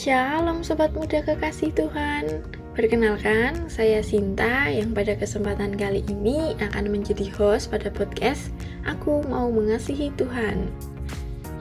Shalom Sobat Muda Kekasih Tuhan. Perkenalkan, saya Sinta yang pada kesempatan kali ini akan menjadi host pada podcast Aku Mau Mengasihi Tuhan.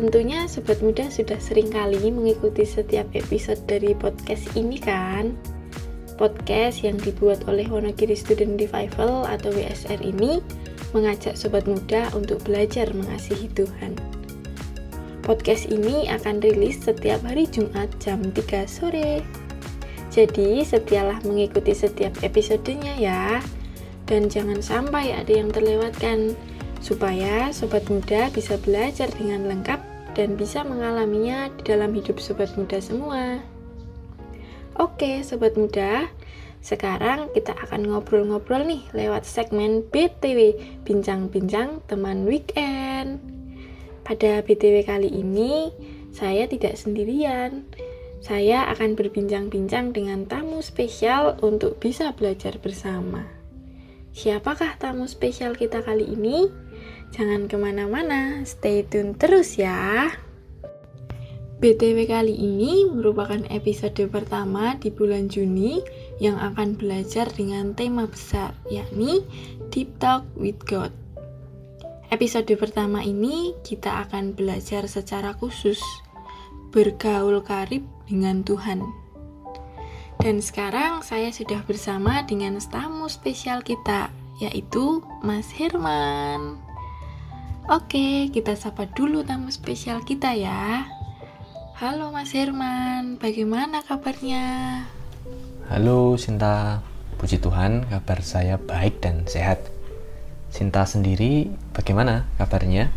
Tentunya Sobat Muda sudah sering kali mengikuti setiap episode dari podcast ini kan? Podcast yang dibuat oleh Wonogiri Student Revival atau WSR ini mengajak Sobat Muda untuk belajar mengasihi Tuhan Podcast ini akan rilis setiap hari Jumat jam 3 sore. Jadi, setialah mengikuti setiap episodenya ya. Dan jangan sampai ada yang terlewatkan supaya sobat muda bisa belajar dengan lengkap dan bisa mengalaminya di dalam hidup sobat muda semua. Oke, sobat muda, sekarang kita akan ngobrol-ngobrol nih lewat segmen BTW Bincang-bincang Teman Weekend. Pada BTW kali ini, saya tidak sendirian. Saya akan berbincang-bincang dengan tamu spesial untuk bisa belajar bersama. Siapakah tamu spesial kita kali ini? Jangan ke mana-mana, stay tune terus ya. BTW kali ini merupakan episode pertama di bulan Juni yang akan belajar dengan tema besar, yakni Deep Talk with God. Episode pertama ini kita akan belajar secara khusus bergaul karib dengan Tuhan. Dan sekarang saya sudah bersama dengan tamu spesial kita, yaitu Mas Herman. Oke, kita sapa dulu tamu spesial kita ya. Halo Mas Herman, bagaimana kabarnya? Halo Sinta, puji Tuhan kabar saya baik dan sehat. Sinta sendiri bagaimana kabarnya?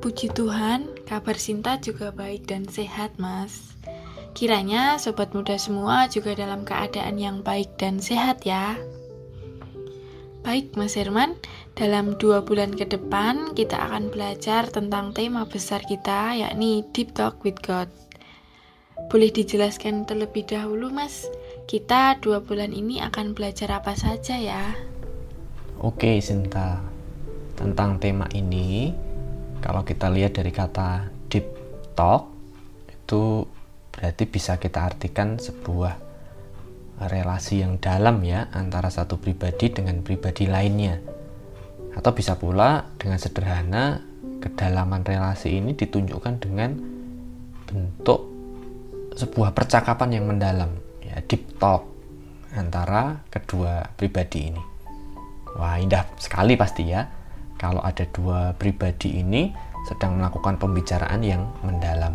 Puji Tuhan, kabar Sinta juga baik dan sehat, Mas. Kiranya sobat muda semua juga dalam keadaan yang baik dan sehat ya. Baik, Mas Herman, dalam dua bulan ke depan kita akan belajar tentang tema besar kita, yakni Deep Talk with God. Boleh dijelaskan terlebih dahulu, Mas? Kita dua bulan ini akan belajar apa saja ya? Oke, Sinta. Tentang tema ini, kalau kita lihat dari kata deep talk, itu berarti bisa kita artikan sebuah relasi yang dalam ya antara satu pribadi dengan pribadi lainnya. Atau bisa pula dengan sederhana kedalaman relasi ini ditunjukkan dengan bentuk sebuah percakapan yang mendalam, ya deep talk antara kedua pribadi ini. Wah, indah sekali pasti ya. Kalau ada dua pribadi ini sedang melakukan pembicaraan yang mendalam.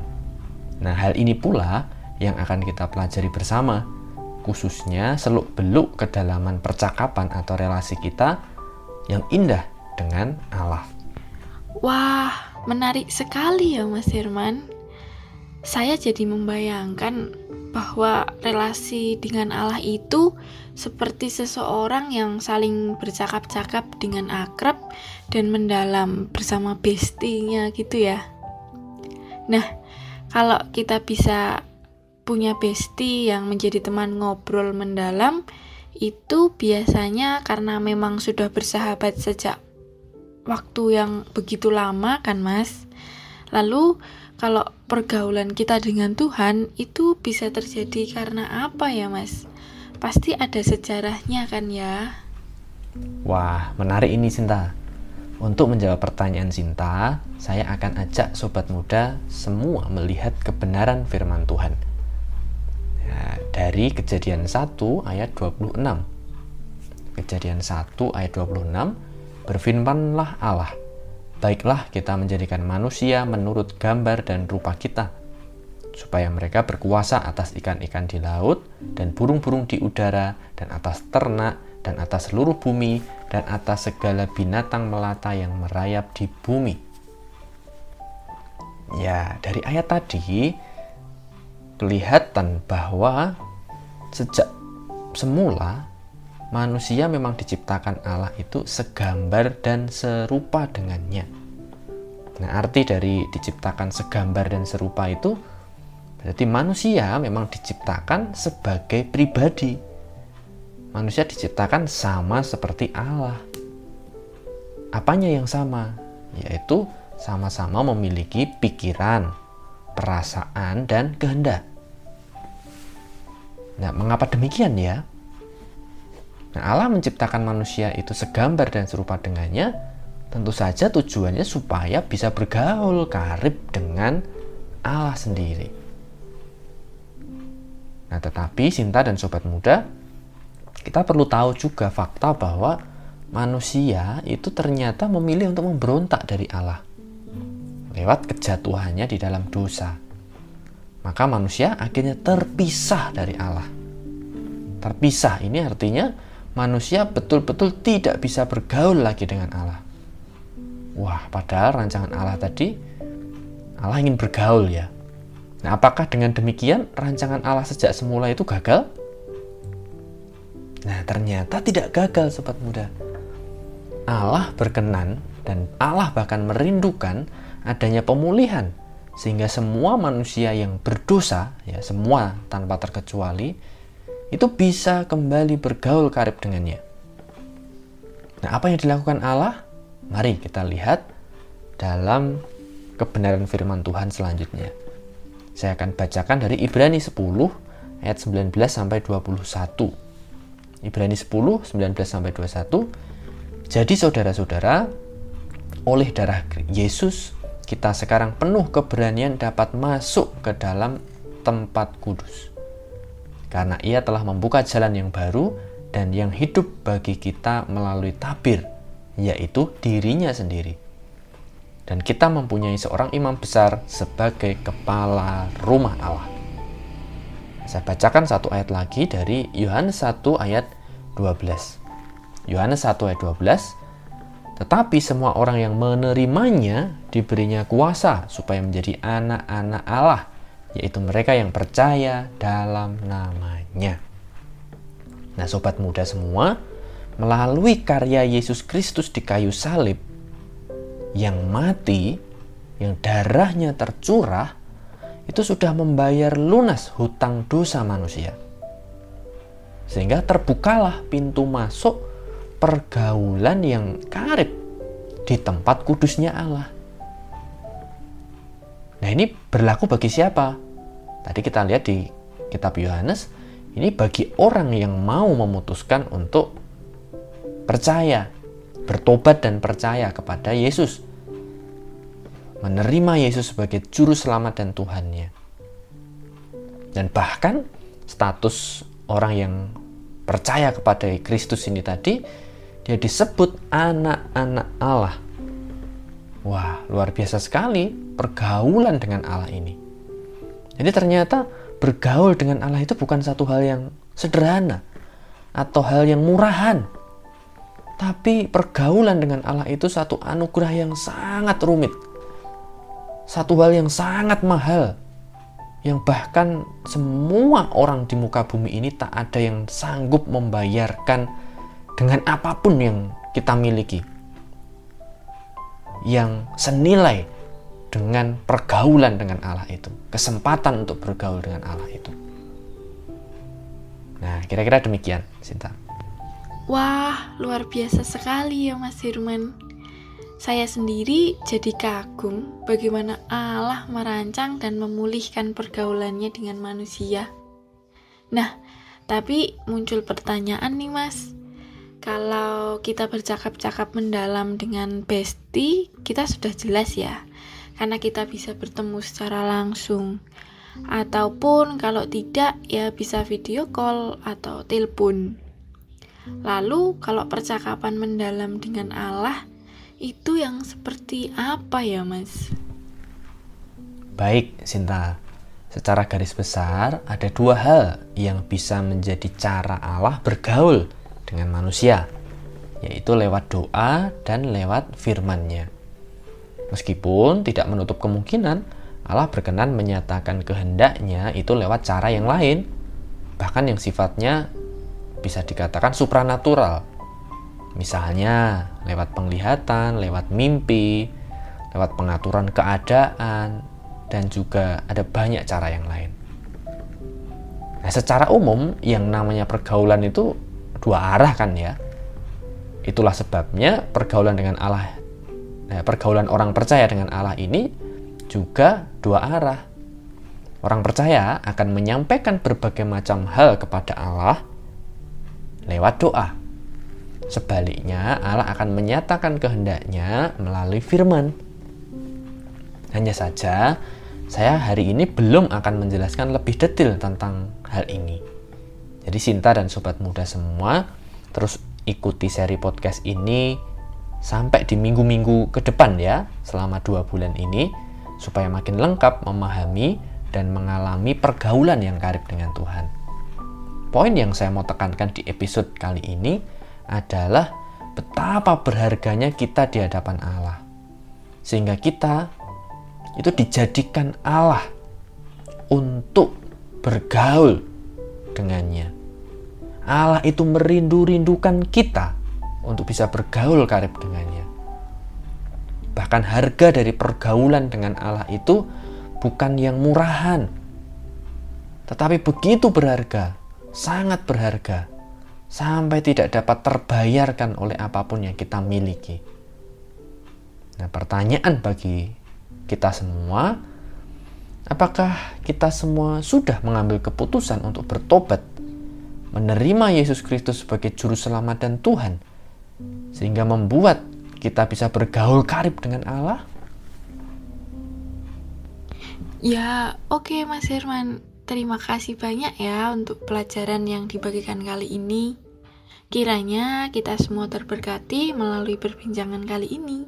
Nah, hal ini pula yang akan kita pelajari bersama, khususnya seluk-beluk kedalaman percakapan atau relasi kita yang indah dengan Allah. Wah, menarik sekali ya Mas Herman. Saya jadi membayangkan bahwa relasi dengan Allah itu seperti seseorang yang saling bercakap-cakap dengan akrab dan mendalam bersama bestinya gitu ya. Nah, kalau kita bisa punya besti yang menjadi teman ngobrol mendalam, itu biasanya karena memang sudah bersahabat sejak waktu yang begitu lama kan mas. Lalu kalau pergaulan kita dengan Tuhan itu bisa terjadi karena apa ya mas? Pasti ada sejarahnya kan ya? Wah, menarik ini Sinta. Untuk menjawab pertanyaan Sinta, saya akan ajak sobat muda semua melihat kebenaran firman Tuhan. Ya, dari kejadian 1 ayat 26. Kejadian 1 ayat 26, berfirmanlah Allah, Baiklah kita menjadikan manusia menurut gambar dan rupa kita, supaya mereka berkuasa atas ikan-ikan di laut dan burung-burung di udara dan atas ternak dan atas seluruh bumi dan atas segala binatang melata yang merayap di bumi. Ya, dari ayat tadi kelihatan bahwa sejak semula manusia memang diciptakan Allah itu segambar dan serupa dengannya. Nah, arti dari diciptakan segambar dan serupa itu berarti manusia memang diciptakan sebagai pribadi. Manusia diciptakan sama seperti Allah. Apanya yang sama? Yaitu sama-sama memiliki pikiran, perasaan, dan kehendak. Nah, mengapa demikian ya? Nah, Allah menciptakan manusia itu segambar dan serupa dengannya, tentu saja tujuannya supaya bisa bergaul karib dengan Allah sendiri. Nah, tetapi Sinta dan sobat muda, kita perlu tahu juga fakta bahwa manusia itu ternyata memilih untuk memberontak dari Allah lewat kejatuhannya di dalam dosa. Maka manusia akhirnya terpisah dari Allah. Terpisah ini artinya manusia betul-betul tidak bisa bergaul lagi dengan Allah. Wah, padahal rancangan Allah tadi Allah ingin bergaul ya. Nah, apakah dengan demikian rancangan Allah sejak semula itu gagal? Nah, ternyata tidak gagal sobat muda. Allah berkenan dan Allah bahkan merindukan adanya pemulihan sehingga semua manusia yang berdosa ya semua tanpa terkecuali itu bisa kembali bergaul karib dengannya. Nah, apa yang dilakukan Allah? Mari kita lihat dalam kebenaran firman Tuhan selanjutnya. Saya akan bacakan dari Ibrani 10 ayat 19 sampai 21. Ibrani 10 19 sampai 21. Jadi saudara-saudara, oleh darah Yesus kita sekarang penuh keberanian dapat masuk ke dalam tempat kudus karena ia telah membuka jalan yang baru dan yang hidup bagi kita melalui tabir, yaitu dirinya sendiri. Dan kita mempunyai seorang imam besar sebagai kepala rumah Allah. Saya bacakan satu ayat lagi dari Yohanes 1 ayat 12. Yohanes 1 ayat 12. Tetapi semua orang yang menerimanya diberinya kuasa supaya menjadi anak-anak Allah yaitu mereka yang percaya dalam namanya. Nah, sobat muda semua, melalui karya Yesus Kristus di kayu salib yang mati, yang darahnya tercurah, itu sudah membayar lunas hutang dosa manusia. Sehingga terbukalah pintu masuk pergaulan yang karib di tempat kudusnya Allah. Nah ini berlaku bagi siapa? Tadi kita lihat di kitab Yohanes, ini bagi orang yang mau memutuskan untuk percaya, bertobat dan percaya kepada Yesus. Menerima Yesus sebagai juru selamat dan Tuhannya. Dan bahkan status orang yang percaya kepada Kristus ini tadi, dia disebut anak-anak Allah. Wah, luar biasa sekali pergaulan dengan Allah ini. Jadi ternyata bergaul dengan Allah itu bukan satu hal yang sederhana atau hal yang murahan. Tapi pergaulan dengan Allah itu satu anugerah yang sangat rumit. Satu hal yang sangat mahal. Yang bahkan semua orang di muka bumi ini tak ada yang sanggup membayarkan dengan apa pun yang kita miliki yang senilai dengan pergaulan dengan Allah itu, kesempatan untuk bergaul dengan Allah itu. Nah, kira-kira demikian, Sinta. Wah, luar biasa sekali ya Mas Firman. Saya sendiri jadi kagum bagaimana Allah merancang dan memulihkan pergaulannya dengan manusia. Nah, tapi muncul pertanyaan nih Mas kalau kita bercakap-cakap mendalam dengan Besti, kita sudah jelas ya, karena kita bisa bertemu secara langsung. Ataupun kalau tidak, ya bisa video call atau telepon. Lalu, kalau percakapan mendalam dengan Allah, itu yang seperti apa ya, Mas? Baik, Sinta. Secara garis besar, ada dua hal yang bisa menjadi cara Allah bergaul dengan manusia, yaitu lewat doa dan lewat firman-Nya. Meskipun tidak menutup kemungkinan Allah berkenan menyatakan kehendaknya itu lewat cara yang lain, bahkan yang sifatnya bisa dikatakan supranatural. Misalnya lewat penglihatan, lewat mimpi, lewat pengaturan keadaan, dan juga ada banyak cara yang lain. Nah, secara umum yang namanya pergaulan itu dua arah kan ya. Itulah sebabnya pergaulan dengan Allah, eh, pergaulan orang percaya dengan Allah ini juga dua arah. Orang percaya akan menyampaikan berbagai macam hal kepada Allah lewat doa. Sebaliknya, Allah akan menyatakan kehendaknya melalui firman. Hanya saja, saya hari ini belum akan menjelaskan lebih detail tentang hal ini. Jadi Sinta dan sobat muda semua terus ikuti seri podcast ini sampai di minggu-minggu ke depan ya, selama dua bulan ini supaya makin lengkap memahami dan mengalami pergaulan yang karib dengan Tuhan. Poin yang saya mau tekankan di episode kali ini adalah betapa berharganya kita di hadapan Allah. Sehingga kita itu dijadikan Allah untuk bergaul dengannya. Allah itu merindu-rindukan kita untuk bisa bergaul karib dengannya. Bahkan harga dari pergaulan dengan Allah itu bukan yang murahan, tetapi begitu berharga, sangat berharga, sampai tidak dapat terbayarkan oleh apa pun yang kita miliki. Nah, pertanyaan bagi kita semua, apakah kita semua sudah mengambil keputusan untuk bertobat, menerima Yesus Kristus sebagai Juru Selamat dan Tuhan, sehingga membuat kita bisa bergaul karib dengan Allah? Ya, oke okay, Mas Herman. Terima kasih banyak ya untuk pelajaran yang dibagikan kali ini. Kiranya kita semua terberkati melalui perbincangan kali ini.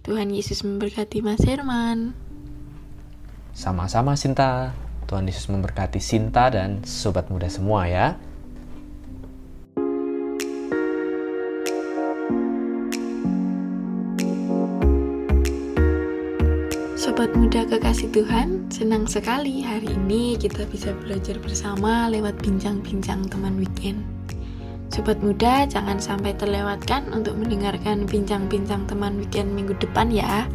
Tuhan Yesus memberkati Mas Herman. Sama-sama Sinta. Tuhan Yesus memberkati Sinta dan sobat muda semua ya. Sobat muda kekasih Tuhan, senang sekali hari ini kita bisa belajar bersama lewat bincang-bincang teman weekend. Sobat muda, jangan sampai terlewatkan untuk mendengarkan bincang-bincang teman weekend minggu depan ya.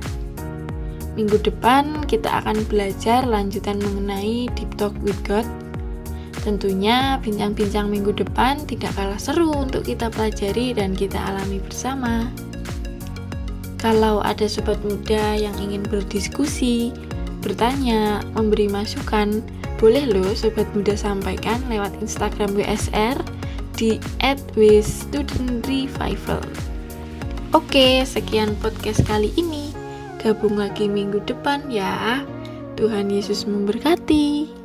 Minggu depan kita akan belajar lanjutan mengenai Deep Talk with God. Tentunya bincang-bincang minggu depan tidak kalah seru untuk kita pelajari dan kita alami bersama. Kalau ada sobat muda yang ingin berdiskusi, bertanya, memberi masukan, boleh loh sobat muda sampaikan lewat Instagram WSR di @wstudentrevival. Oke, sekian podcast kali ini. Gabung lagi minggu depan ya. Tuhan Yesus memberkati.